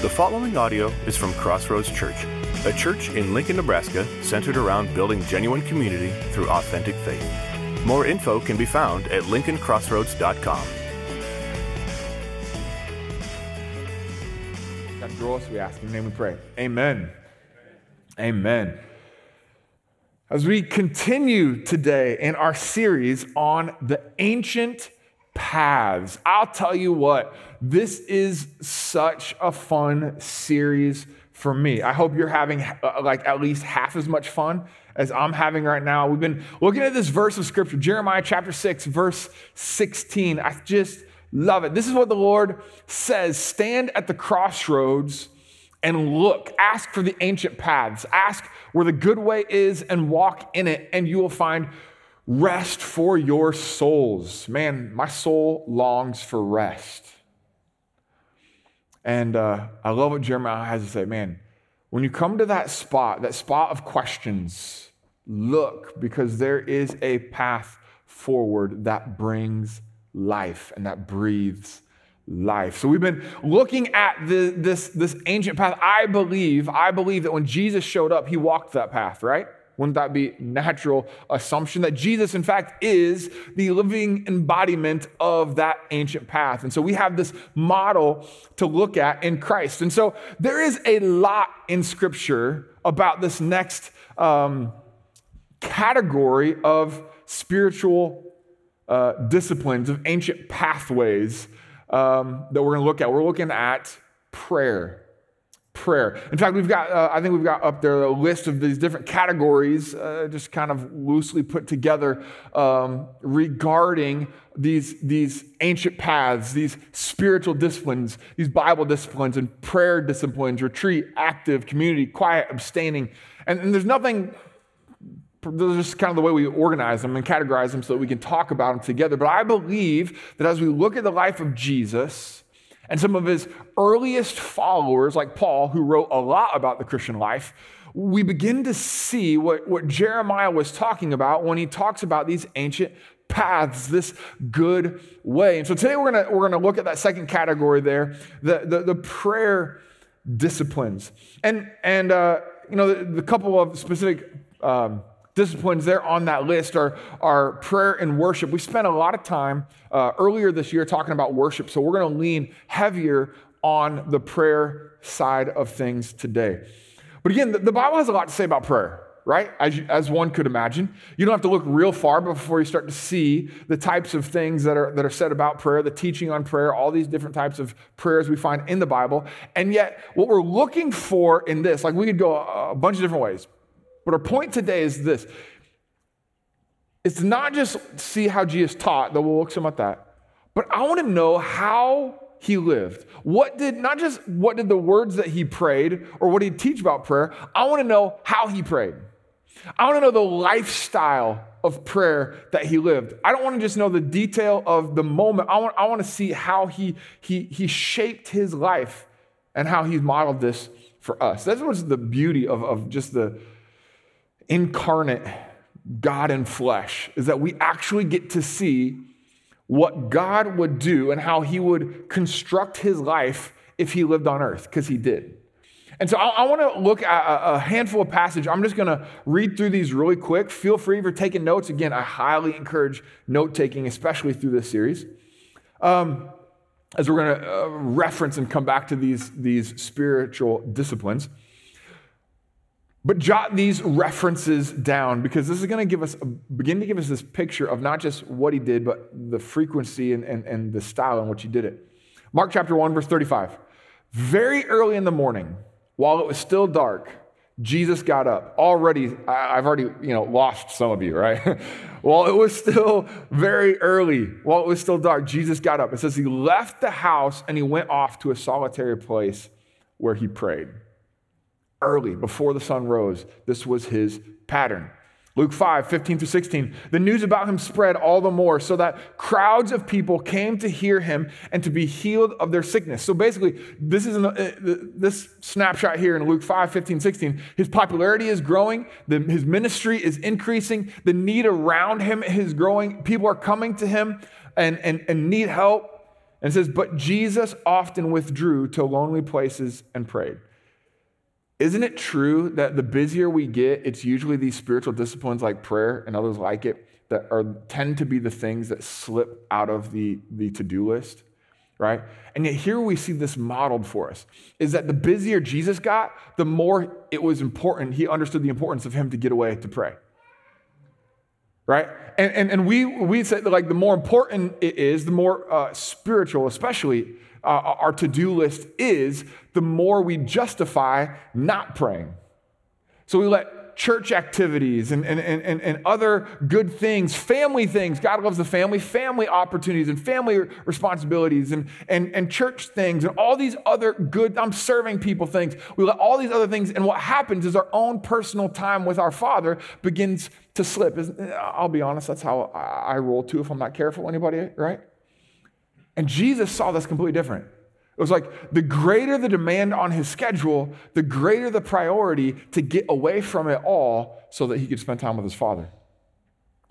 The following audio is from Crossroads Church, a church in Lincoln, Nebraska centered around building genuine community through authentic faith. More info can be found at lincolncrossroads.com. God grow us, we ask. In name we pray. Amen. Amen. As we continue today in our series on the ancient paths, I'll tell you what, this is such a fun series for me. I hope you're having uh, like at least half as much fun as I'm having right now. We've been looking at this verse of scripture, Jeremiah chapter 6, verse 16. I just love it. This is what the Lord says Stand at the crossroads and look. Ask for the ancient paths. Ask where the good way is and walk in it, and you will find rest for your souls. Man, my soul longs for rest. And uh, I love what Jeremiah has to say. Man, when you come to that spot, that spot of questions, look because there is a path forward that brings life and that breathes life. So we've been looking at the, this, this ancient path. I believe, I believe that when Jesus showed up, he walked that path, right? Wouldn't that be natural assumption that Jesus, in fact, is the living embodiment of that ancient path? And so we have this model to look at in Christ. And so there is a lot in Scripture about this next um, category of spiritual uh, disciplines, of ancient pathways um, that we're going to look at. We're looking at prayer prayer. In fact, we've got, uh, I think we've got up there a list of these different categories, uh, just kind of loosely put together um, regarding these, these ancient paths, these spiritual disciplines, these Bible disciplines, and prayer disciplines retreat, active, community, quiet, abstaining. And, and there's nothing those are just kind of the way we organize them and categorize them so that we can talk about them together. But I believe that as we look at the life of Jesus, and some of his earliest followers, like Paul, who wrote a lot about the Christian life, we begin to see what, what Jeremiah was talking about when he talks about these ancient paths, this good way. And so today we're gonna, we're gonna look at that second category there, the, the, the prayer disciplines. And, and uh, you know, the, the couple of specific um, disciplines there on that list are, are prayer and worship. We spent a lot of time uh, earlier this year talking about worship, so we're going to lean heavier on the prayer side of things today. But again, the, the Bible has a lot to say about prayer right? As, you, as one could imagine. You don't have to look real far before you start to see the types of things that are, that are said about prayer, the teaching on prayer, all these different types of prayers we find in the Bible. And yet, what we're looking for in this, like we could go a, a bunch of different ways. But our point today is this it's not just see how Jesus taught, though we'll look some at that, but I want to know how he lived. What did, not just what did the words that he prayed or what he teach about prayer, I want to know how he prayed. I want to know the lifestyle of prayer that he lived. I don't want to just know the detail of the moment. I want, I want to see how he, he, he shaped his life and how he's modeled this for us. That's what's the beauty of, of just the, incarnate God in flesh is that we actually get to see what God would do and how he would construct his life if he lived on earth, because he did. And so I, I want to look at a, a handful of passages. I'm just going to read through these really quick. Feel free for taking notes. Again, I highly encourage note taking, especially through this series. Um, as we're going to uh, reference and come back to these, these spiritual disciplines. But jot these references down because this is going to give us, begin to give us this picture of not just what he did, but the frequency and, and, and the style in which he did it. Mark chapter 1, verse 35. Very early in the morning, while it was still dark, Jesus got up. Already, I've already, you know, lost some of you, right? while it was still very early, while it was still dark, Jesus got up. It says he left the house and he went off to a solitary place where he prayed early, before the sun rose. This was his pattern. Luke 5, 15 through 16. The news about him spread all the more so that crowds of people came to hear him and to be healed of their sickness. So basically, this is uh, this snapshot here in Luke 5, 15, 16. His popularity is growing, the, his ministry is increasing, the need around him is growing. People are coming to him and, and, and need help. And says, But Jesus often withdrew to lonely places and prayed. Isn't it true that the busier we get, it's usually these spiritual disciplines like prayer and others like it that are tend to be the things that slip out of the, the to-do list? Right? And yet here we see this modeled for us is that the busier Jesus got, the more it was important. He understood the importance of him to get away to pray right? And, and, and we, we say like the more important it is, the more uh, spiritual, especially uh, our to do list is, the more we justify not praying. So we let church activities and, and, and, and other good things, family things. God loves the family, family opportunities and family responsibilities and, and, and church things and all these other good, I'm serving people things. We let all these other things, and what happens is our own personal time with our Father begins to slip. I'll be honest, that's how I roll too if I'm not careful. Anybody, right? And Jesus saw this completely different. It was like the greater the demand on his schedule, the greater the priority to get away from it all so that he could spend time with his father.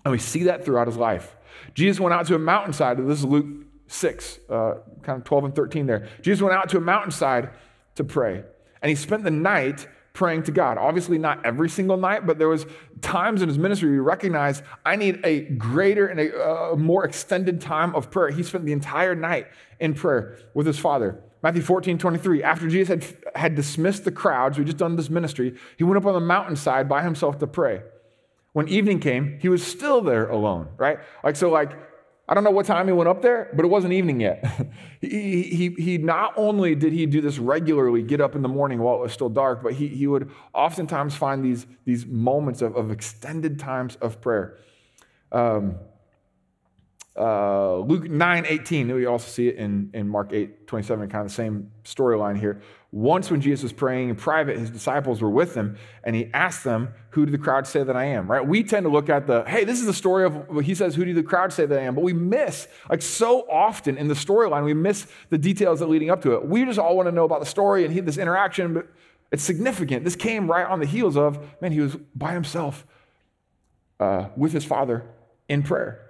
And we see that throughout his life. Jesus went out to a mountainside. This is Luke 6, uh, kind of 12 and 13 there. Jesus went out to a mountainside to pray. And he spent the night praying to God. Obviously, not every single night, but there was times in his ministry he recognized I need a greater and a, a more extended time of prayer. He spent the entire night in prayer with his father. Matthew 14, 23. After Jesus had, had dismissed the crowds, we just done this ministry, he went up on the mountainside by himself to pray. When evening came, he was still there alone, right? Like, so, like, I don't know what time he went up there, but it wasn't evening yet. he, he, he not only did he do this regularly, get up in the morning while it was still dark, but he, he would oftentimes find these, these moments of, of extended times of prayer. Um, uh, Luke 9 18, we also see it in, in Mark 8 27, kind of the same storyline here. Once, when Jesus was praying in private, his disciples were with him, and he asked them, Who do the crowd say that I am? Right? We tend to look at the, hey, this is the story of, he says, Who do the crowd say that I am? But we miss, like so often in the storyline, we miss the details that leading up to it. We just all want to know about the story and he, this interaction, but it's significant. This came right on the heels of, man, he was by himself uh, with his father in prayer.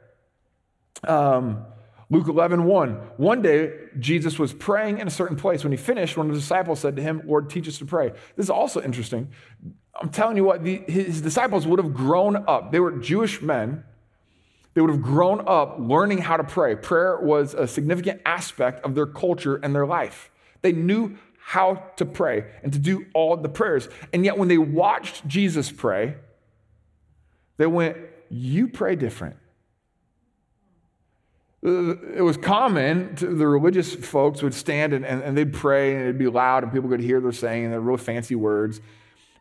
Um, Luke 11, 1. One day, Jesus was praying in a certain place. When he finished, one of the disciples said to him, Lord, teach us to pray. This is also interesting. I'm telling you what, the, his disciples would have grown up. They were Jewish men. They would have grown up learning how to pray. Prayer was a significant aspect of their culture and their life. They knew how to pray and to do all the prayers. And yet, when they watched Jesus pray, they went, You pray different it was common to the religious folks would stand and, and, and, they'd pray and it'd be loud and people could hear their saying and they're real fancy words.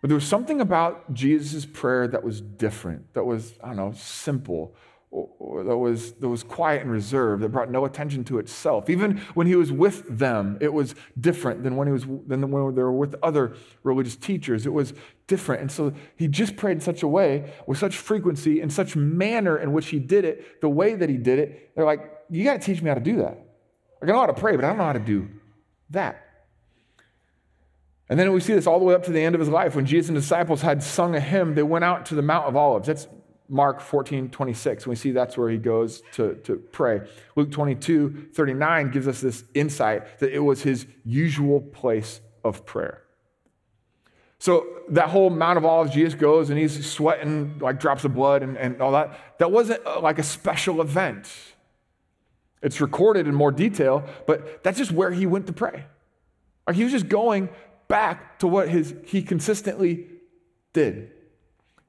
But there was something about Jesus' prayer that was different, that was, I don't know, simple, that, was, that was quiet and reserved, that brought no attention to itself. Even when he was with them, it was different than when he was than when they were with other religious teachers. It was different. And so he just prayed in such a way, with such frequency, in such manner in which he did it, the way that he did it. They're like, you got to teach me how to do that. Like, I know how to pray, but I don't know how to do that. And then we see this all the way up to the end of his life. When Jesus and disciples had sung a hymn, they went out to the Mount of Olives. That's Mark 14, 26. We see that's where he goes to, to pray. Luke 22, 39 gives us this insight that it was his usual place of prayer. So that whole Mount of Olives, Jesus goes and he's sweating like drops of blood and, and all that. That wasn't uh, like a special event. It's recorded in more detail, but that's just where he went to pray. Like he was just going back to what his he consistently did.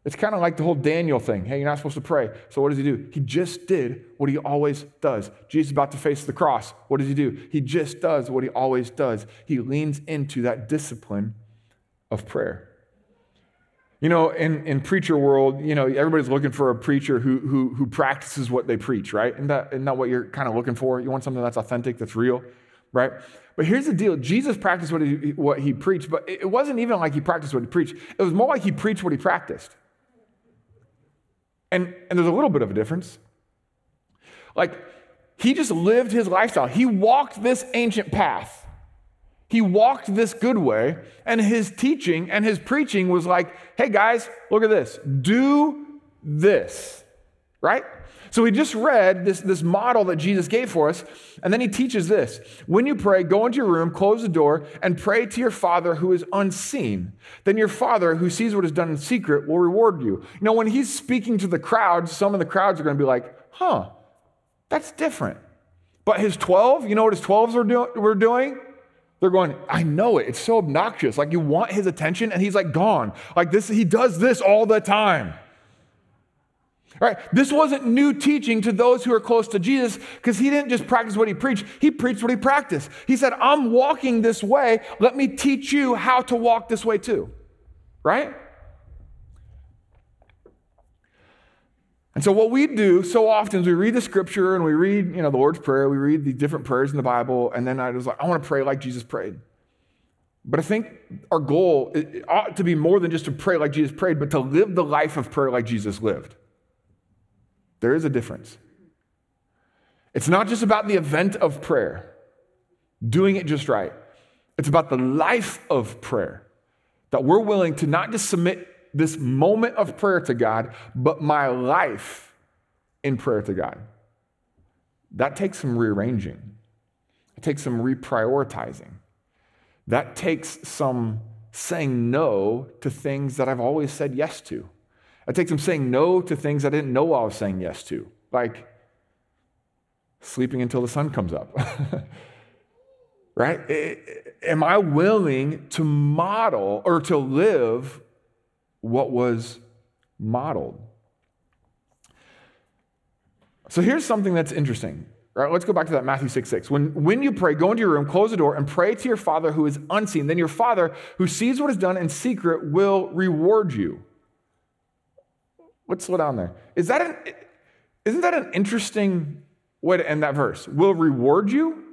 It's kind of like the whole Daniel thing. Hey, you're not supposed to pray. So what does he do? He just did what he always does. Jesus is about to face the cross. What does he do? He just does what he always does. He leans into that discipline of prayer. You know, in, in preacher world, you know, everybody's looking for a preacher who, who, who practices what they preach, right? Isn't that, isn't that what you're kind of looking for? You want something that's authentic, that's real, right? But here's the deal Jesus practiced what he, what he preached, but it wasn't even like he practiced what he preached. It was more like he preached what he practiced. And, and there's a little bit of a difference. Like, he just lived his lifestyle. He walked this ancient path. He walked this good way, and his teaching and his preaching was like, hey guys, look at this. Do this. right? So we just read this, this model that Jesus gave for us, and then he teaches this. When you pray, go into your room, close the door, and pray to your Father who is unseen. Then your Father who sees what is done in secret will reward you. You know, when he's speaking to the crowds, some of the crowds are going to be like, huh, that's different. But his 12, you know what his 12s were, do- were doing? They're going, I know it. It's so obnoxious. Like you want his attention, and he's like gone. Like this, he does this all the time. Right, this wasn't new teaching to those who are close to Jesus because he didn't just practice what he preached, he preached what he practiced. He said, I'm walking this way. Let me teach you how to walk this way too. Right? And so what we do so often is we read the scripture and we read, you know, the Lord's Prayer, we read the different prayers in the Bible, and then I was like, I want to pray like Jesus prayed. But I think our goal ought to be more than just to pray like Jesus prayed, but to live the life of prayer like Jesus lived. There is a difference. It's not just about the event of prayer, doing it just right. It's about the life of prayer. That we're willing to not just submit this moment of prayer to God, but my life in prayer to God. That takes some rearranging, it takes some reprioritizing. That takes some saying no to things that I've always said yes to. It takes some saying no to things I didn't know I was saying yes to, like sleeping until the sun comes up. right? Am I willing to model or to live what was modeled? So here's something that's interesting. Right, let's go back to that Matthew 6 6. When, when you pray, go into your room, close the door, and pray to your Father who is unseen. Then your Father who sees what is done in secret will reward you. Let's slow down there. Is that an, isn't that an interesting way to end that verse? Will reward you?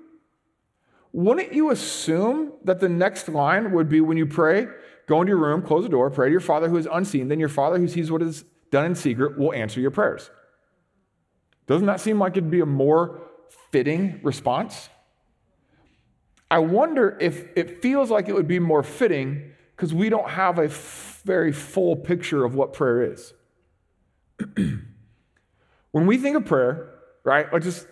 Wouldn't you assume that the next line would be when you pray, go into your room, close the door, pray to your Father who is unseen, then your Father who sees what is done in secret will answer your prayers? Doesn't that seem like it'd be a more fitting response? I wonder if it feels like it would be more fitting because we don't have a f- very full picture of what prayer is. when we think of prayer, right, like just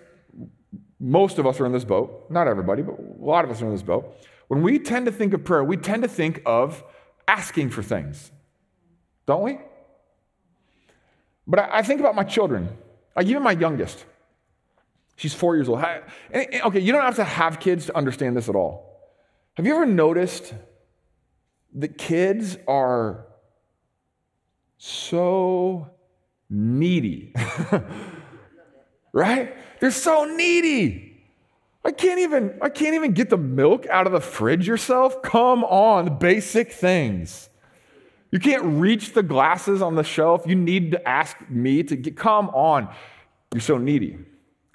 most of us are in this boat, not everybody, but a lot of us are in this boat. When we tend to think of prayer, we tend to think of asking for things, don't we? But I, think about my children, like even my youngest. She's four years old. Eh, eh, okay, you don't have to have kids to understand this at all. Have you ever noticed that kids are so needy? right? They're so needy. I can't even I can't even get the milk out of the fridge yourself. Come on, basic things. You can't reach the glasses on the shelf. You need to ask me to get come on. You're so needy.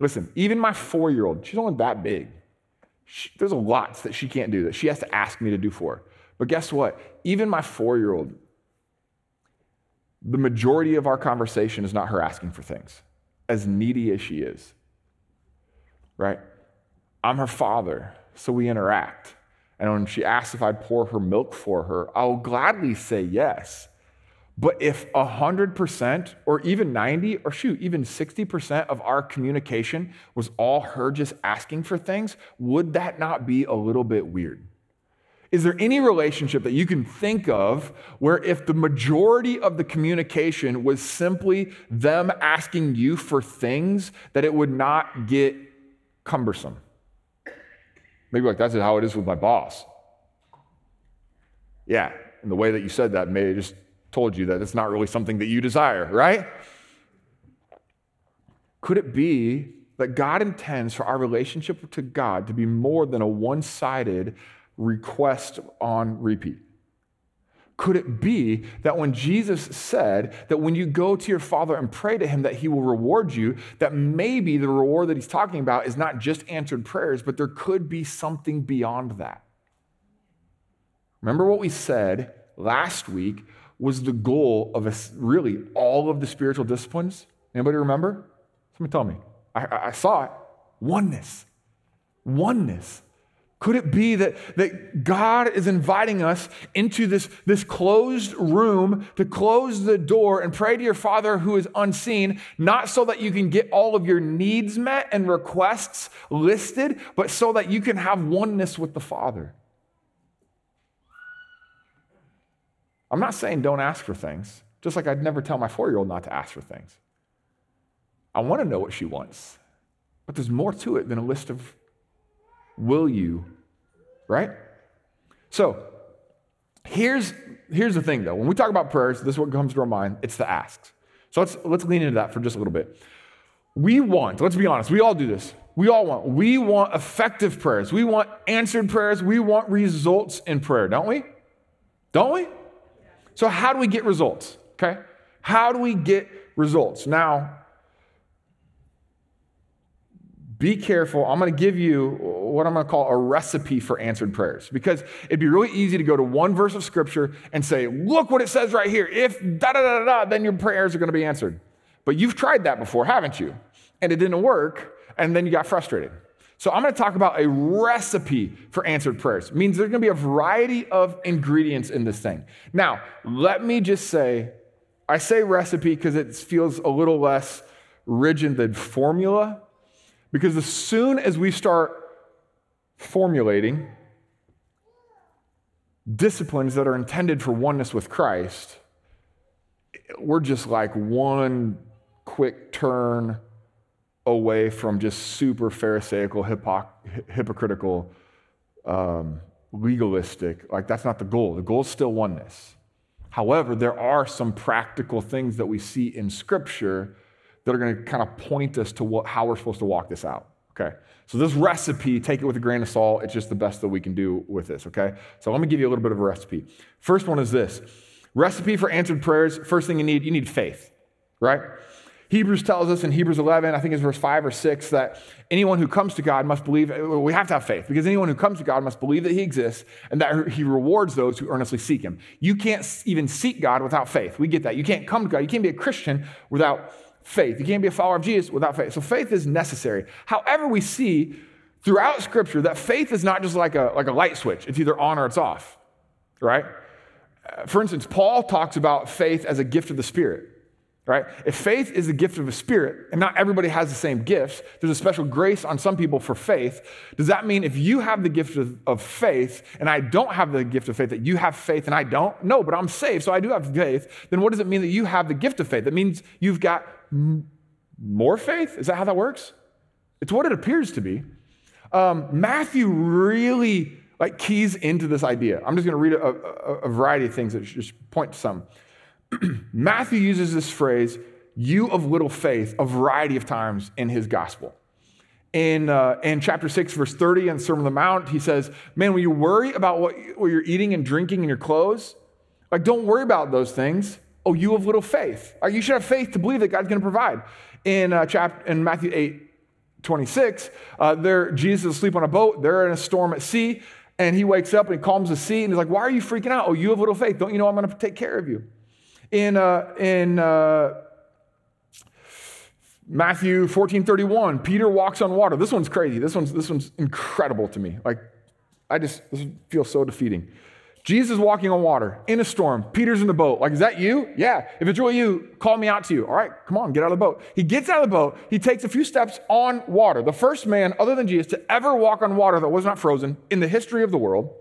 Listen, even my four year old, she's only that big. She, there's a lot that she can't do that she has to ask me to do for her. But guess what? Even my four year old, the majority of our conversation is not her asking for things, as needy as she is. Right? I'm her father, so we interact. And when she asks if I'd pour her milk for her, I'll gladly say yes. But if 100% or even 90 or shoot, even 60% of our communication was all her just asking for things, would that not be a little bit weird? Is there any relationship that you can think of where if the majority of the communication was simply them asking you for things, that it would not get cumbersome? Maybe like that's how it is with my boss. Yeah, and the way that you said that may have just told you that it's not really something that you desire, right? Could it be that God intends for our relationship to God to be more than a one sided request on repeat? Could it be that when Jesus said that when you go to your Father and pray to Him that He will reward you, that maybe the reward that He's talking about is not just answered prayers, but there could be something beyond that? Remember what we said last week was the goal of a, really all of the spiritual disciplines? Anybody remember? Somebody tell me. I, I saw it. Oneness. Oneness. Could it be that, that God is inviting us into this, this closed room to close the door and pray to your Father who is unseen, not so that you can get all of your needs met and requests listed, but so that you can have oneness with the Father? I'm not saying don't ask for things, just like I'd never tell my four year old not to ask for things. I want to know what she wants, but there's more to it than a list of will you, right? So here's, here's the thing though. When we talk about prayers, this is what comes to our mind it's the asks. So let's, let's lean into that for just a little bit. We want, let's be honest, we all do this. We all want, we want effective prayers. We want answered prayers. We want results in prayer, don't we? Don't we? So, how do we get results? Okay? How do we get results? Now, be careful. I'm going to give you what I'm going to call a recipe for answered prayers because it'd be really easy to go to one verse of scripture and say, look what it says right here. If da da da da, then your prayers are going to be answered. But you've tried that before, haven't you? And it didn't work, and then you got frustrated. So I'm going to talk about a recipe for answered prayers. It means there's going to be a variety of ingredients in this thing. Now, let me just say, I say recipe because it feels a little less rigid than formula because as soon as we start formulating disciplines that are intended for oneness with Christ, we're just like one quick turn away from just super Pharisaical, hypocritical, um, legalistic. Like, that's not the goal. The goal is still oneness. However, there are some practical things that we see in Scripture that are going to kind of point us to what, how we're supposed to walk this out. Okay? So, this recipe, take it with a grain of salt. It's just the best that we can do with this. Okay? So, let me give you a little bit of a recipe. First one is this recipe for answered prayers. First thing you need, you need faith, right? Hebrews tells us in Hebrews 11, I think it's verse 5 or 6, that anyone who comes to God must believe, we have to have faith, because anyone who comes to God must believe that He exists and that He rewards those who earnestly seek Him. You can't even seek God without faith. We get that. You can't come to God. You can't be a Christian without faith. You can't be a follower of Jesus without faith. So faith is necessary. However, we see throughout Scripture that faith is not just like a, like a light switch, it's either on or it's off, right? Uh, for instance, Paul talks about faith as a gift of the Spirit right? If faith is the gift of the Spirit, and not everybody has the same gifts, there's a special grace on some people for faith. Does that mean if you have the gift of, of, faith and I don't have the gift of faith, that you have faith and I don't? No, but I'm saved, so I do have faith. Then what does it mean that you have the gift of faith? That means you've got more faith? Is that how that works? It's what it appears to be. Um, Matthew really like keys into this idea. I'm just going to read a, a, a variety of things that just point to some. Matthew uses this phrase, you of little faith, a variety of times in his gospel. In, uh, in chapter 6, verse 30, in Sermon on the Mount, he says, Man, when you worry about what, what you're eating and drinking and your clothes, like don't worry about those things. Oh, you of little faith. You should have faith to believe that God's going to provide. In, uh, chapter, in Matthew 8, 26, uh, there, Jesus is asleep on a boat. They're in a storm at sea. And he wakes up and he calms the sea and he's like, Why are you freaking out? Oh, you have little faith. Don't you know I'm going to take care of you? In, uh, in uh, Matthew 14 31, Peter walks on water. This one's crazy. This one's, this one's incredible to me. Like, I just feels so defeating. Jesus walking on water in a storm. Peter's in the boat. Like, is that you? Yeah. If it's really you, call me out to you. All right, come on, get out of the boat. He gets out of the boat. He takes a few steps on water. The first man, other than Jesus, to ever walk on water that was not frozen in the history of the world.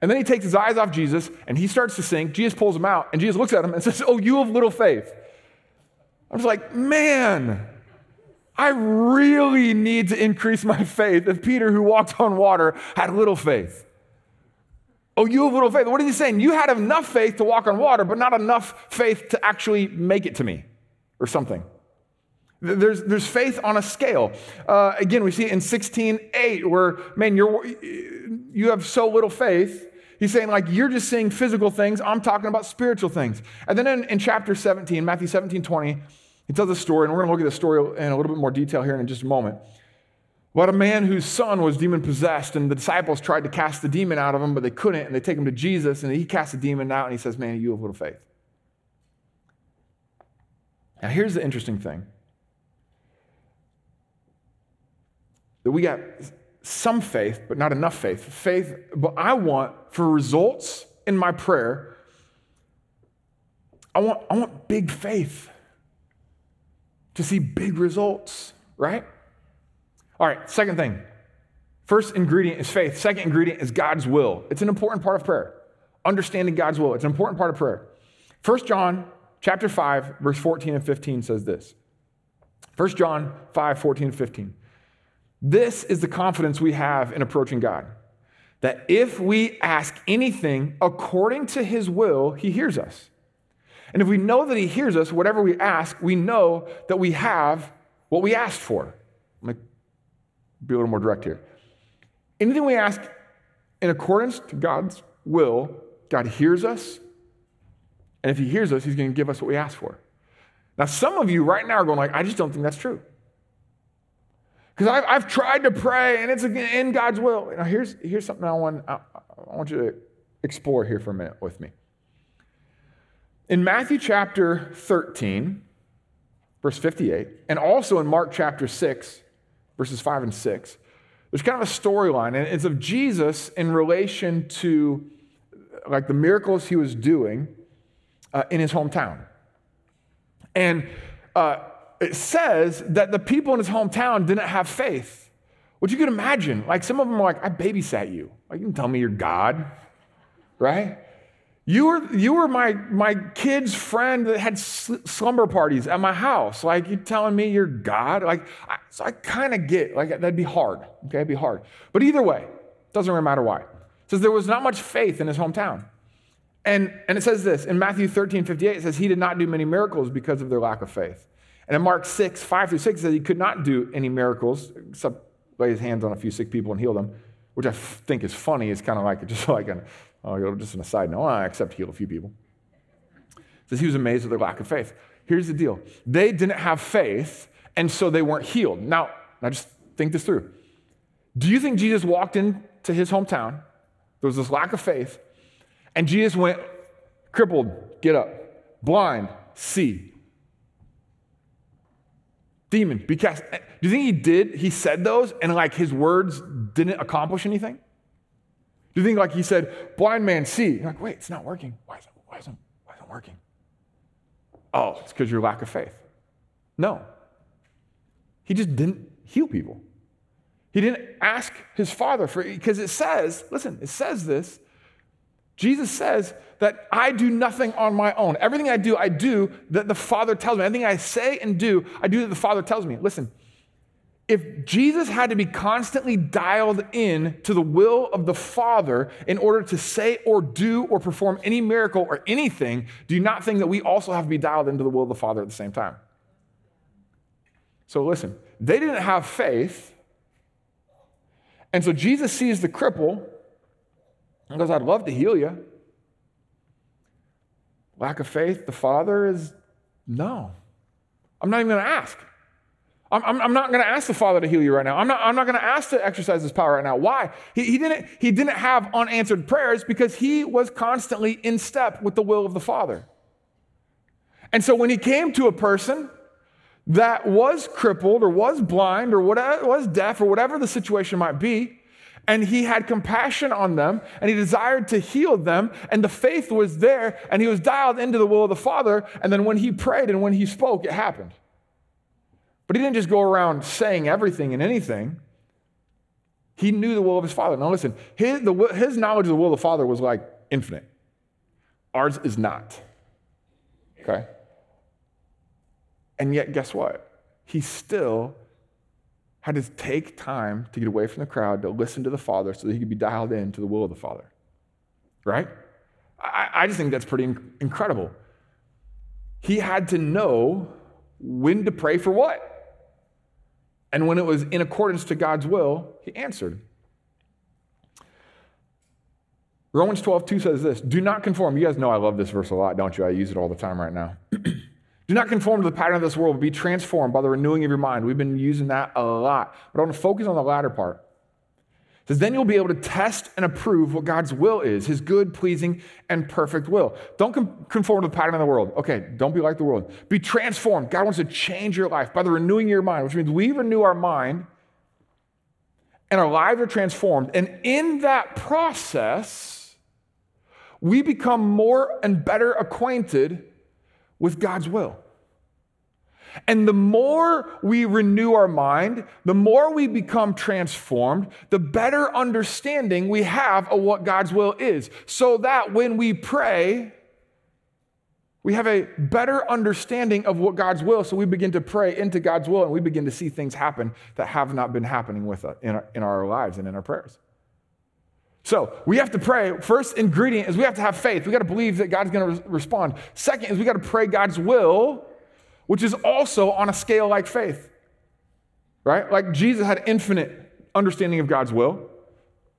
And then he takes his eyes off Jesus and he starts to sink. Jesus pulls him out and Jesus looks at him and says, Oh, you have little faith. I was like, Man, I really need to increase my faith if Peter, who walked on water, had little faith. Oh, you have little faith. What is he saying? You had enough faith to walk on water, but not enough faith to actually make it to me or something. There's, there's faith on a scale. Uh, again, we see it in 16.8 where, man, you're, you have so little faith. He's saying, like, you're just seeing physical things. I'm talking about spiritual things. And then in, in chapter 17, Matthew 17, 20, he tells a story, and we're going to look at the story in a little bit more detail here in just a moment. About a man whose son was demon possessed, and the disciples tried to cast the demon out of him, but they couldn't, and they take him to Jesus, and he casts the demon out, and he says, Man, you have little faith. Now, here's the interesting thing that we got some faith, but not enough faith. Faith, but I want for results in my prayer, I want, I want big faith to see big results, right? All right, second thing. First ingredient is faith. Second ingredient is God's will. It's an important part of prayer. Understanding God's will. It's an important part of prayer. 1 John chapter 5, verse 14 and 15 says this. 1 John 5, 14 and 15. This is the confidence we have in approaching God. That if we ask anything according to his will, he hears us. And if we know that he hears us, whatever we ask, we know that we have what we asked for. Be a little more direct here. Anything we ask in accordance to God's will, God hears us. And if he hears us, he's going to give us what we ask for. Now, some of you right now are going like, I just don't think that's true. Because I've, I've tried to pray and it's in God's will. Now, here's, here's something I want, I, I want you to explore here for a minute with me. In Matthew chapter 13, verse 58, and also in Mark chapter 6, verses 5 and 6, there's kind of a storyline, and it's of Jesus in relation to like the miracles he was doing uh, in his hometown. And uh, it says that the people in his hometown didn't have faith. Which you could imagine. Like some of them are like, I babysat you. Like, you can tell me you're God, right? You were, you were my, my kid's friend that had slumber parties at my house. Like, you're telling me you're God? Like, I, so I kind of get, like, that'd be hard. Okay, it'd be hard. But either way, doesn't really matter why. It says there was not much faith in his hometown. And, and it says this in Matthew 13, 58, it says he did not do many miracles because of their lack of faith. And in Mark 6, 5 through 6, it says he could not do any miracles except lay his hands on a few sick people and heal them, which I think is funny. It's kind of like just like an, oh, just an aside note, I accept heal a few people. Says he was amazed at their lack of faith. Here's the deal they didn't have faith, and so they weren't healed. Now, now just think this through. Do you think Jesus walked into his hometown? There was this lack of faith, and Jesus went, crippled, get up, blind, see, demon be cast. Do you think he did? He said those and like his words didn't accomplish anything? Do you think like he said, blind man see? You're like, wait, it's not working. Why is it, why is it, why is it working? Oh, it's because your lack of faith. No. He just didn't heal people. He didn't ask his father for because it says, listen, it says this Jesus says that I do nothing on my own. Everything I do, I do that the Father tells me. Everything I say and do, I do that the Father tells me. Listen, if Jesus had to be constantly dialed in to the will of the Father in order to say or do or perform any miracle or anything, do you not think that we also have to be dialed into the will of the Father at the same time? So listen, they didn't have faith. And so Jesus sees the cripple and goes, I'd love to heal you. Lack of faith, the Father is no. I'm not even going to ask. I'm, I'm, not going to ask the Father to heal you right now. I'm not, I'm not going to ask to exercise His power right now. Why? He, he, didn't, he didn't have unanswered prayers because he was constantly in step with the will of the Father. And so when he came to a person that was crippled or was blind or whatever, was deaf or whatever the situation might be, and he had compassion on them and he desired to heal them and the faith was there and he was dialed into the will of the father and then when he prayed and when he spoke it happened but he didn't just go around saying everything and anything he knew the will of his father now listen his, the, his knowledge of the will of the father was like infinite ours is not okay and yet guess what he still had to take time to get away from the crowd to listen to the Father so that he could be dialed in to the will of the Father. Right? I, I just think that's pretty incredible. He had to know when to pray for what. And when it was in accordance to God's will, he answered. Romans 12, 2 says this Do not conform. You guys know I love this verse a lot, don't you? I use it all the time right now. Do not conform to the pattern of this world, but be transformed by the renewing of your mind. We've been using that a lot, but I want to focus on the latter part. Says, then you'll be able to test and approve what God's will is, his good, pleasing, and perfect will. Don't conform to the pattern of the world. Okay, don't be like the world. Be transformed. God wants to change your life by the renewing your mind, which means we renew our mind and our lives are transformed. And in that process, we become more and better acquainted with God's will. And the more we renew our mind, the more we become transformed, the better understanding we have of what God's will is. So that when we pray, we have a better understanding of what God's will. So we begin to pray into God's will and we begin to see things happen that have not been happening with us in our, in our lives and in our prayers. So we have to pray. First ingredient is we have to have faith. We got to believe that God's going to re- respond. Second is we got to pray God's will which is also on a scale like faith, right? Like Jesus had infinite understanding of God's will.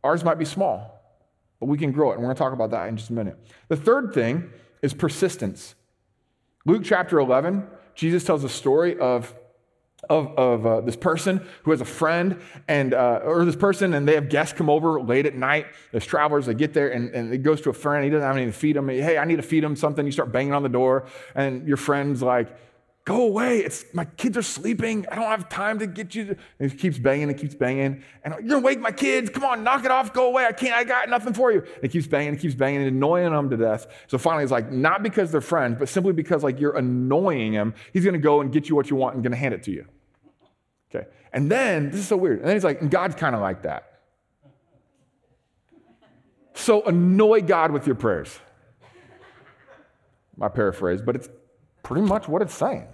Ours might be small, but we can grow it. And we're going to talk about that in just a minute. The third thing is persistence. Luke chapter 11, Jesus tells a story of of, of uh, this person who has a friend and uh, or this person and they have guests come over late at night as travelers they get there and, and it goes to a friend he doesn't have anything to feed them hey i need to feed him something you start banging on the door and your friend's like Go away. It's my kids are sleeping. I don't have time to get you. And he keeps banging and keeps banging. And you're gonna wake my kids. Come on, knock it off. Go away. I can't. I got nothing for you. And he keeps banging and keeps banging and annoying them to death. So finally, he's like, not because they're friends, but simply because like you're annoying him. He's gonna go and get you what you want and gonna hand it to you. Okay. And then this is so weird. And then he's like, and God's kind of like that. So annoy God with your prayers. My paraphrase, but it's pretty much what it's saying.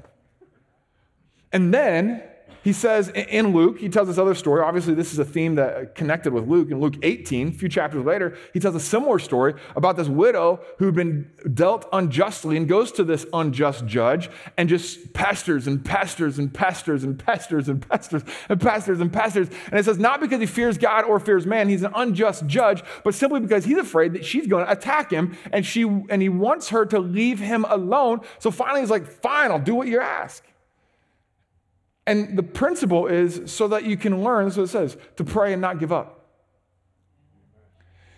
And then he says in Luke, he tells this other story. Obviously, this is a theme that connected with Luke. In Luke 18, a few chapters later, he tells a similar story about this widow who'd been dealt unjustly and goes to this unjust judge and just pesters and pesters and pesters and pesters and pesters and pesters and pesters. And it says, not because he fears God or fears man, he's an unjust judge, but simply because he's afraid that she's going to attack him and, she, and he wants her to leave him alone. So finally, he's like, fine, I'll do what you ask. And the principle is so that you can learn, what it says, to pray and not give up.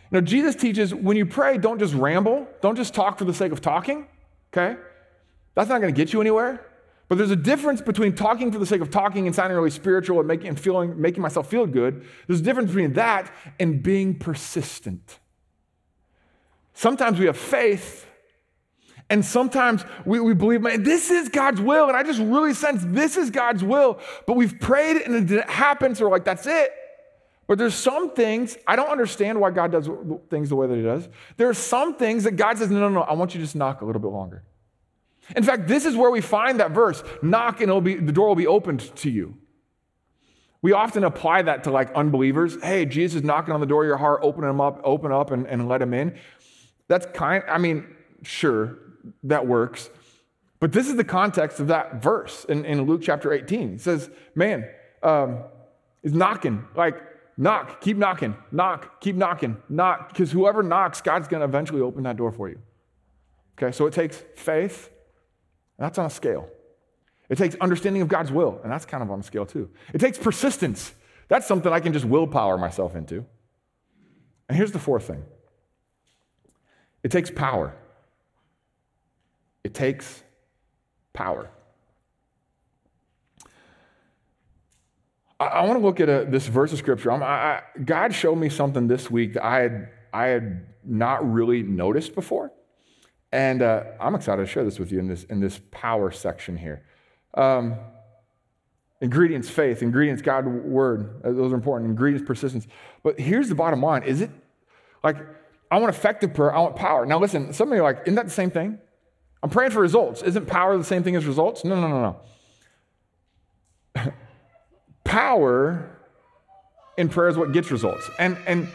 Now, Jesus teaches when you pray, don't just ramble, don't just talk for the sake of talking, okay? That's not to get you anywhere. But there's a difference between talking for the sake of talking and sounding really spiritual and making, and feeling, making myself feel good. There's a difference between that and being persistent. Sometimes we have faith and sometimes we, we believe, man, this is God's will. And I just really sense this is God's will. But we've prayed and it didn't happen. So we're like, that's it. But there's some things, I don't understand why God does things the way that He does. There are some things that God says, no, no, no, I want you to just knock a little bit longer. In fact, this is where we find that verse knock and it'll be, the door will be opened to you. We often apply that to like unbelievers. Hey, Jesus is knocking on the door of your heart, open him up, open up and, and let him in. That's kind, I mean, sure, that works. But this is the context of that verse in, in Luke chapter 18. It says, man, um, is knocking, like, knock, keep knocking, knock, keep knocking, knock, because whoever knocks, God's going to eventually open that door for you. Okay, so it takes faith, that's on a scale. It takes understanding of God's will, and that's kind of on a scale too. It takes persistence. That's something I can just willpower myself into. And here's the fourth thing it takes power. It takes power. I, I want to look at a, this verse of scripture. I, I, God showed me something this week that I had, I had not really noticed before. And uh, I'm excited to share this with you in this, in this power section here. Um, ingredients, faith. Ingredients, God, word. Uh, those are important. Ingredients, persistence. But here's the bottom line is it like, I want effective prayer, I want power. Now, listen, some of you are like, isn't that the same thing? I'm praying for results. Isn't power the same thing as results? No, no, no, no. power in prayer is what gets results. And, and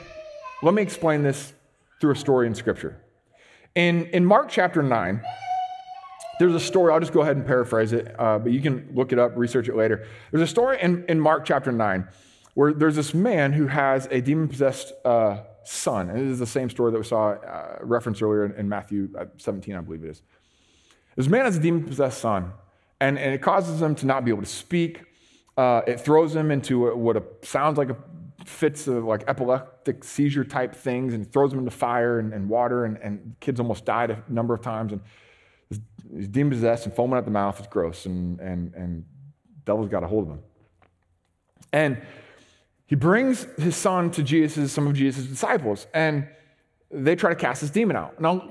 let me explain this through a story in Scripture. In, in Mark chapter 9, there's a story, I'll just go ahead and paraphrase it, uh, but you can look it up, research it later. There's a story in, in Mark chapter 9 where there's this man who has a demon possessed uh, son. And this is the same story that we saw uh, referenced earlier in, in Matthew uh, 17, I believe it is. This man has a demon possessed son, and, and it causes him to not be able to speak. Uh, it throws him into a, what a, sounds like a fits of like epileptic seizure type things and throws him into fire and, and water, and, and, kids almost died a number of times. And he's demon possessed and foaming at the mouth. It's gross, and, and, and devil's got a hold of him. And he brings his son to Jesus, some of Jesus' disciples, and they try to cast this demon out. Now,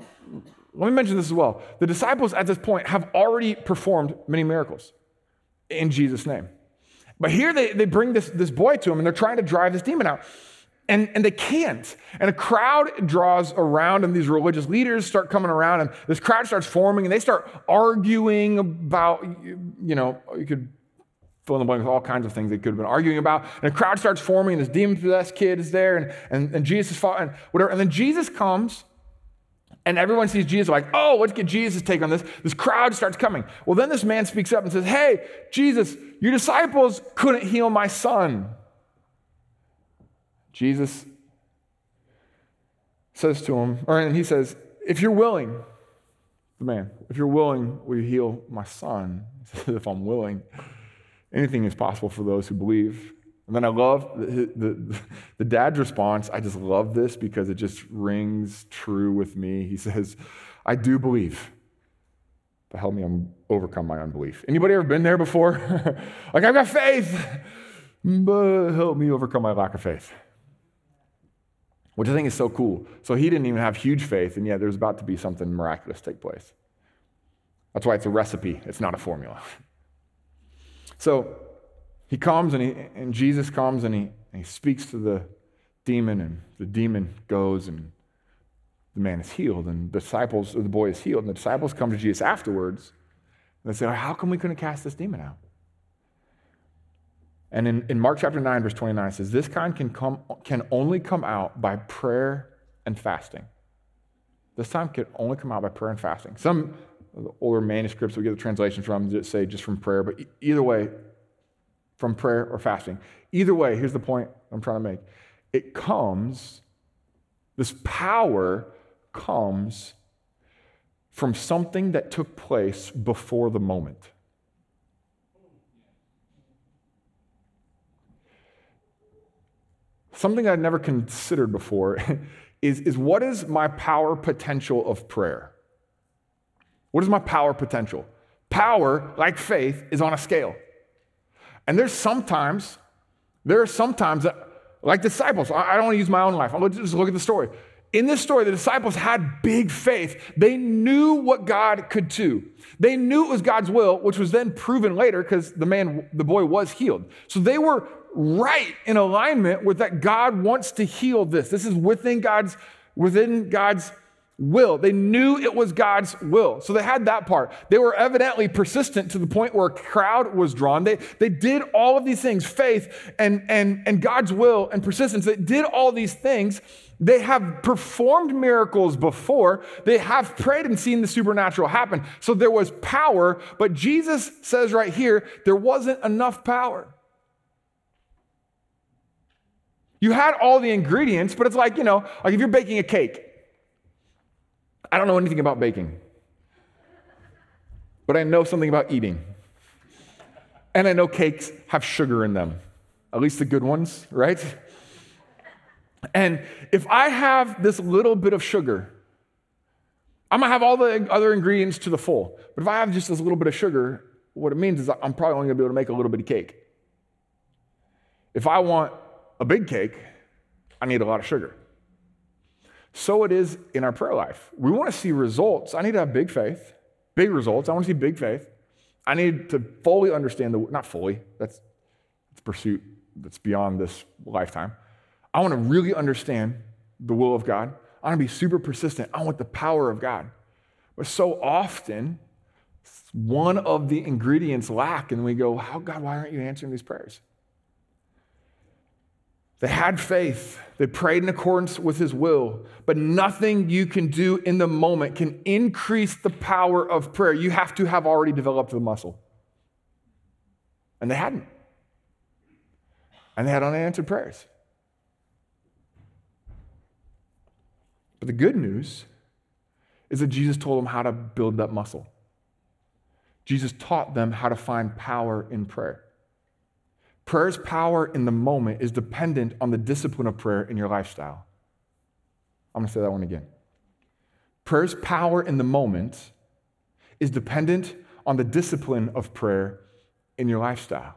let me mention this as well. The disciples at this point have already performed many miracles in Jesus' name. But here they, they bring this, this boy to him and they're trying to drive this demon out. And, and they can't. And a crowd draws around, and these religious leaders start coming around, and this crowd starts forming, and they start arguing about, you know, you could fill in the blank with all kinds of things they could have been arguing about. And a crowd starts forming, and this demon possessed kid is there, and, and, and Jesus is and whatever. And then Jesus comes, and everyone sees Jesus like, oh, let's get Jesus' take on this. This crowd starts coming. Well, then this man speaks up and says, hey, Jesus, your disciples couldn't heal my son. Jesus says to him, or and he says, if you're willing, the man, if you're willing, will you heal my son? He says, if I'm willing, anything is possible for those who believe. And then I love the, the, the, dad's response. I just love this because it just rings true with me. He says, I do believe, but help me overcome my unbelief. Anybody ever been there before? like, I've got faith, but help me overcome my lack of faith which I think is so cool. So he didn't even have huge faith, and yet there's about to be something miraculous take place. That's why it's a recipe, it's not a formula. So he comes and, he, and Jesus comes and he, and he speaks to the demon, and the demon goes, and the man is healed, and the disciples, or the boy is healed, and the disciples come to Jesus afterwards, and they say, How come we couldn't cast this demon out? And in, in Mark chapter 9, verse 29, it says, This kind can, come, can only come out by prayer and fasting. This time can only come out by prayer and fasting. Some of the older manuscripts we get the translation from that say just from prayer, but either way, from prayer or fasting. Either way, here's the point I'm trying to make it comes, this power comes from something that took place before the moment. something I'd never considered before is, is what is my power potential of prayer? What is my power potential? Power, like faith, is on a scale. And there's sometimes, there are sometimes that, like disciples, I don't want to use my own life. I'll just look at the story. In this story, the disciples had big faith. They knew what God could do. They knew it was God's will, which was then proven later because the man, the boy was healed. So they were right in alignment with that God wants to heal this. This is within God's within God's will. They knew it was God's will. So they had that part. They were evidently persistent to the point where a crowd was drawn. They, they did all of these things, faith and, and, and God's will and persistence. They did all these things. They have performed miracles before. They have prayed and seen the supernatural happen. So there was power, but Jesus says right here, there wasn't enough power. You had all the ingredients, but it's like, you know, like if you're baking a cake. I don't know anything about baking, but I know something about eating. And I know cakes have sugar in them, at least the good ones, right? And if I have this little bit of sugar, I'm gonna have all the other ingredients to the full. But if I have just this little bit of sugar, what it means is I'm probably only gonna be able to make a little bit of cake. If I want a big cake, I need a lot of sugar. So it is in our prayer life. We want to see results. I need to have big faith, big results. I want to see big faith. I need to fully understand the, not fully, that's, that's pursuit that's beyond this lifetime. I want to really understand the will of God. I want to be super persistent. I want the power of God. But so often, one of the ingredients lack, and we go, How, God, why aren't you answering these prayers? They had faith. They prayed in accordance with his will. But nothing you can do in the moment can increase the power of prayer. You have to have already developed the muscle. And they hadn't. And they had unanswered prayers. But the good news is that Jesus told them how to build that muscle. Jesus taught them how to find power in prayer. Prayer's power in the moment is dependent on the discipline of prayer in your lifestyle. I'm going to say that one again. Prayer's power in the moment is dependent on the discipline of prayer in your lifestyle.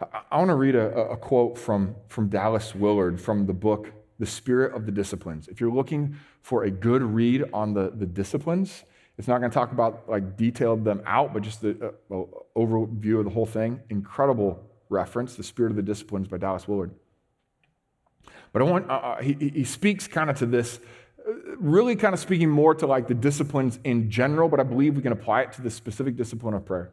I, I want to read a, a quote from, from Dallas Willard from the book The Spirit of the Disciplines. If you're looking for a good read on the, the disciplines, it's not going to talk about like detailed them out, but just the uh, overview of the whole thing. Incredible reference, The Spirit of the Disciplines by Dallas Willard. But I want, uh, uh he, he speaks kind of to this, uh, really kind of speaking more to like the disciplines in general, but I believe we can apply it to the specific discipline of prayer.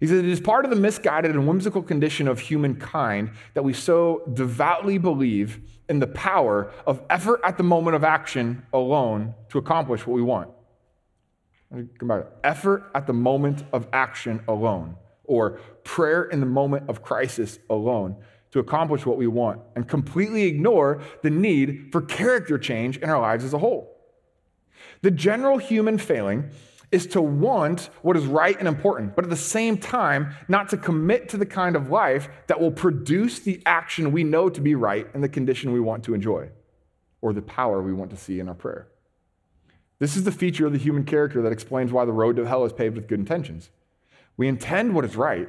He says, It is part of the misguided and whimsical condition of humankind that we so devoutly believe in the power of effort at the moment of action alone to accomplish what we want. Come back. Effort at the moment of action alone, or prayer in the moment of crisis alone to accomplish what we want, and completely ignore the need for character change in our lives as a whole. The general human failing is to want what is right and important, but at the same time, not to commit to the kind of life that will produce the action we know to be right and the condition we want to enjoy, or the power we want to see in our prayer. This is the feature of the human character that explains why the road to hell is paved with good intentions. We intend what is right,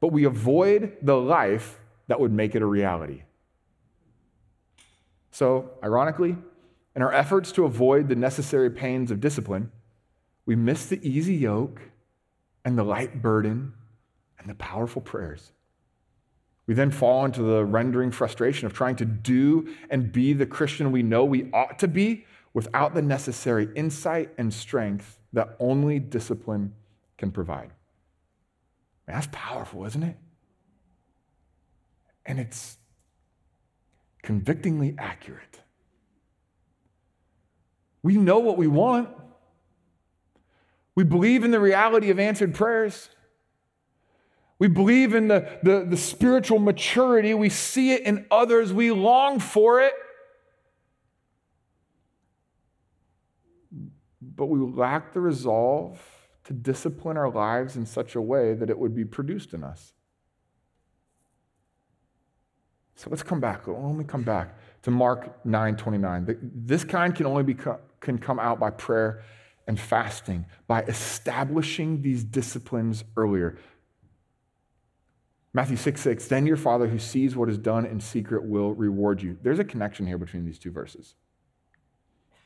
but we avoid the life that would make it a reality. So, ironically, in our efforts to avoid the necessary pains of discipline, we miss the easy yoke and the light burden and the powerful prayers. We then fall into the rendering frustration of trying to do and be the Christian we know we ought to be without the necessary insight and strength that only discipline can provide. Man, that's powerful, isn't it? And it's convictingly accurate. We know what we want. We believe in the reality of answered prayers. We believe in the, the, the, spiritual maturity. We see it in others. We long for it. But we lack the resolve to discipline our lives in such a way that it would be produced in us. So let's come back. Let me come back to Mark 9 29. This kind can only be, can come out by prayer and fasting by establishing these disciplines earlier. Matthew 6 6, then your Father who sees what is done in secret will reward you. There's a connection here between these two verses.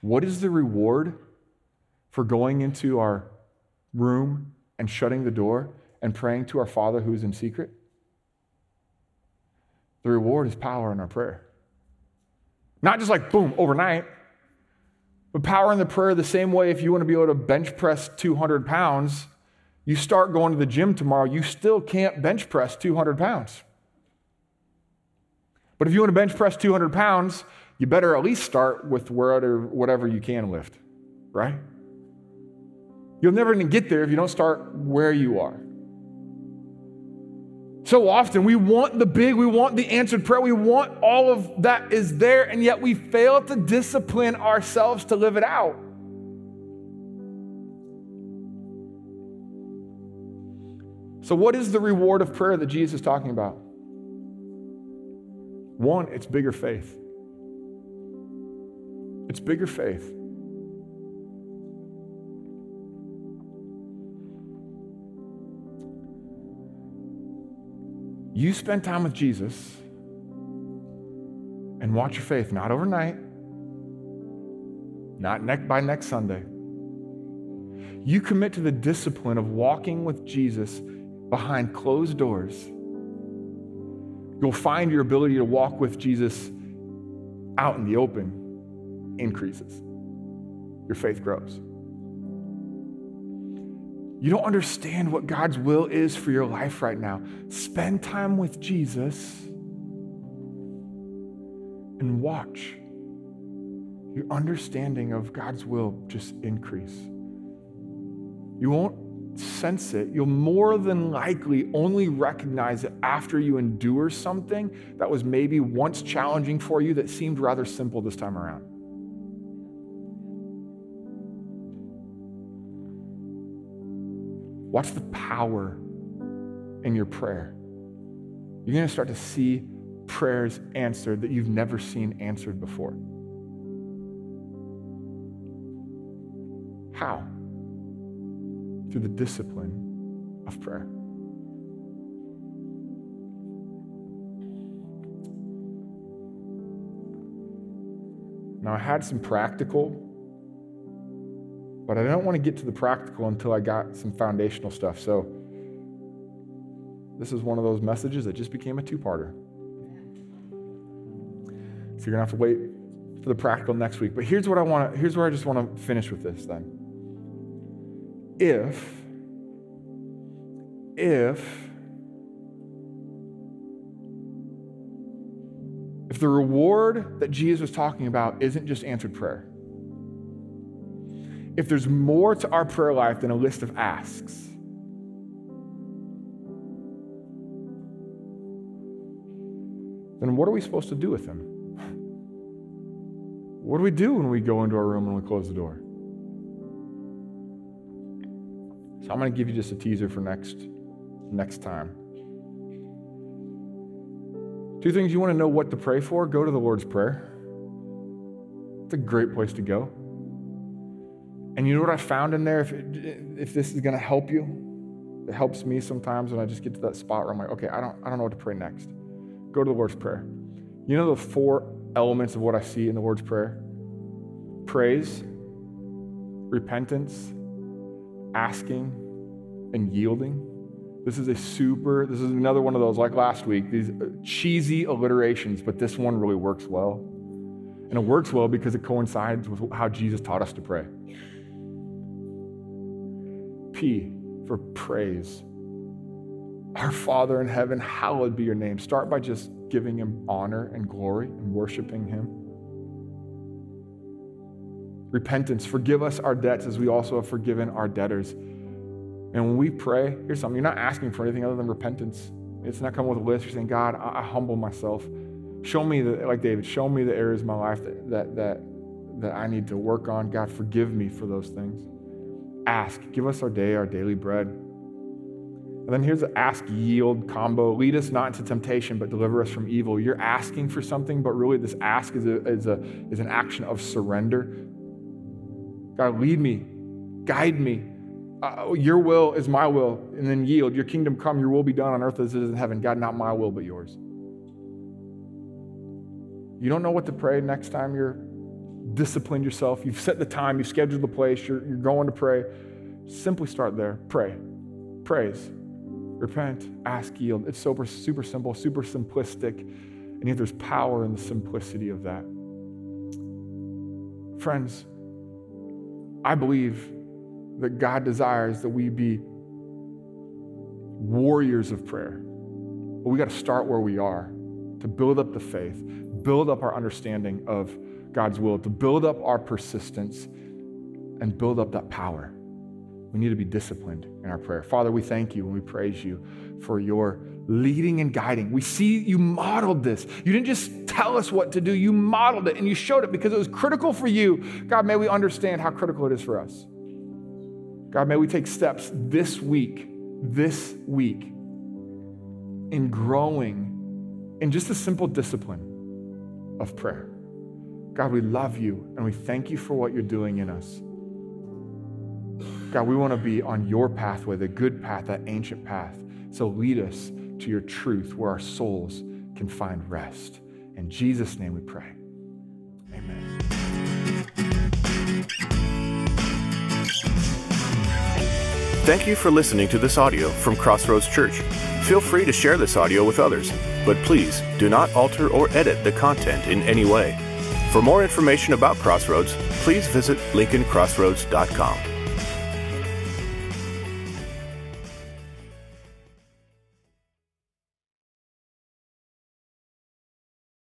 What is the reward for going into our room and shutting the door and praying to our Father who is in secret? The reward is power in our prayer. Not just like boom, overnight. But power in the prayer, the same way if you want to be able to bench press 200 pounds, you start going to the gym tomorrow, you still can't bench press 200 pounds. But if you want to bench press 200 pounds, you better at least start with whatever you can lift, right? You'll never even get there if you don't start where you are. So often we want the big, we want the answered prayer, we want all of that is there, and yet we fail to discipline ourselves to live it out. So, what is the reward of prayer that Jesus is talking about? One, it's bigger faith. It's bigger faith. You spend time with Jesus and watch your faith, not overnight, not by next Sunday. You commit to the discipline of walking with Jesus behind closed doors. You'll find your ability to walk with Jesus out in the open increases. Your faith grows. You don't understand what God's will is for your life right now. Spend time with Jesus and watch. Your understanding of God's will just increase. You won't sense it. You'll more than likely only recognize it after you endure something that was maybe once challenging for you that seemed rather simple this time around. Watch the power in your prayer. You're going to start to see prayers answered that you've never seen answered before. How? Through the discipline of prayer. Now, I had some practical but I don't want to get to the practical until I got some foundational stuff. So, this is one of those messages that just became a two parter. So, you're going to have to wait for the practical next week. But here's what I want to, here's where I just want to finish with this then. If, if, if the reward that Jesus was talking about isn't just answered prayer, if there's more to our prayer life than a list of asks, then what are we supposed to do with them? What do we do when we go into our room and we close the door? So I'm going to give you just a teaser for next next time. Two things you want to know what to pray for, go to the Lord's Prayer. It's a great place to go. And you know what I found in there? If, if this is going to help you, it helps me sometimes when I just get to that spot where I'm like, okay, I don't, I don't know what to pray next. Go to the Lord's Prayer. You know the four elements of what I see in the Lord's Prayer? Praise, repentance, asking, and yielding. This is a super, this is another one of those, like last week, these cheesy alliterations, but this one really works well. And it works well because it coincides with how Jesus taught us to pray. P for praise. Our Father in heaven, hallowed be your name. Start by just giving him honor and glory and worshiping him. Repentance, forgive us our debts as we also have forgiven our debtors. And when we pray, here's something you're not asking for anything other than repentance. It's not coming with a list. You're saying, God, I, I humble myself. Show me, the, like David, show me the areas of my life that, that, that, that I need to work on. God, forgive me for those things. Ask. Give us our day, our daily bread. And then here's the ask yield combo. Lead us not into temptation, but deliver us from evil. You're asking for something, but really this ask is, a, is, a, is an action of surrender. God, lead me, guide me, uh, your will is my will, and then yield. Your kingdom come, your will be done on earth as it is in heaven. God, not my will, but yours. You don't know what to pray next time you're disciplined yourself. You've set the time, you've scheduled the place, you're, you're going to pray. Simply start there. Pray. Praise. Repent. Ask, yield. It's super, super simple, super simplistic. And yet there's power in the simplicity of that. Friends, I believe that God desires that we be warriors of prayer. But we got to start where we are to build up the faith, build up our understanding of God's will, to build up our persistence, and build up that power. We need to be disciplined in our prayer. Father, we thank you and we praise you for your leading and guiding. We see you modeled this. You didn't just tell us what to do, you modeled it and you showed it because it was critical for you. God, may we understand how critical it is for us. God, may we take steps this week, this week, in growing in just a simple discipline of prayer. God, we love you and we thank you for what you're doing in us. God, we want to be on your pathway, the good path, that ancient path. So lead us to your truth where our souls can find rest. In Jesus' name we pray. Amen. Thank you for listening to this audio from Crossroads Church. Feel free to share this audio with others, but please do not alter or edit the content in any way. For more information about Crossroads, please visit lincolncrossroads.com.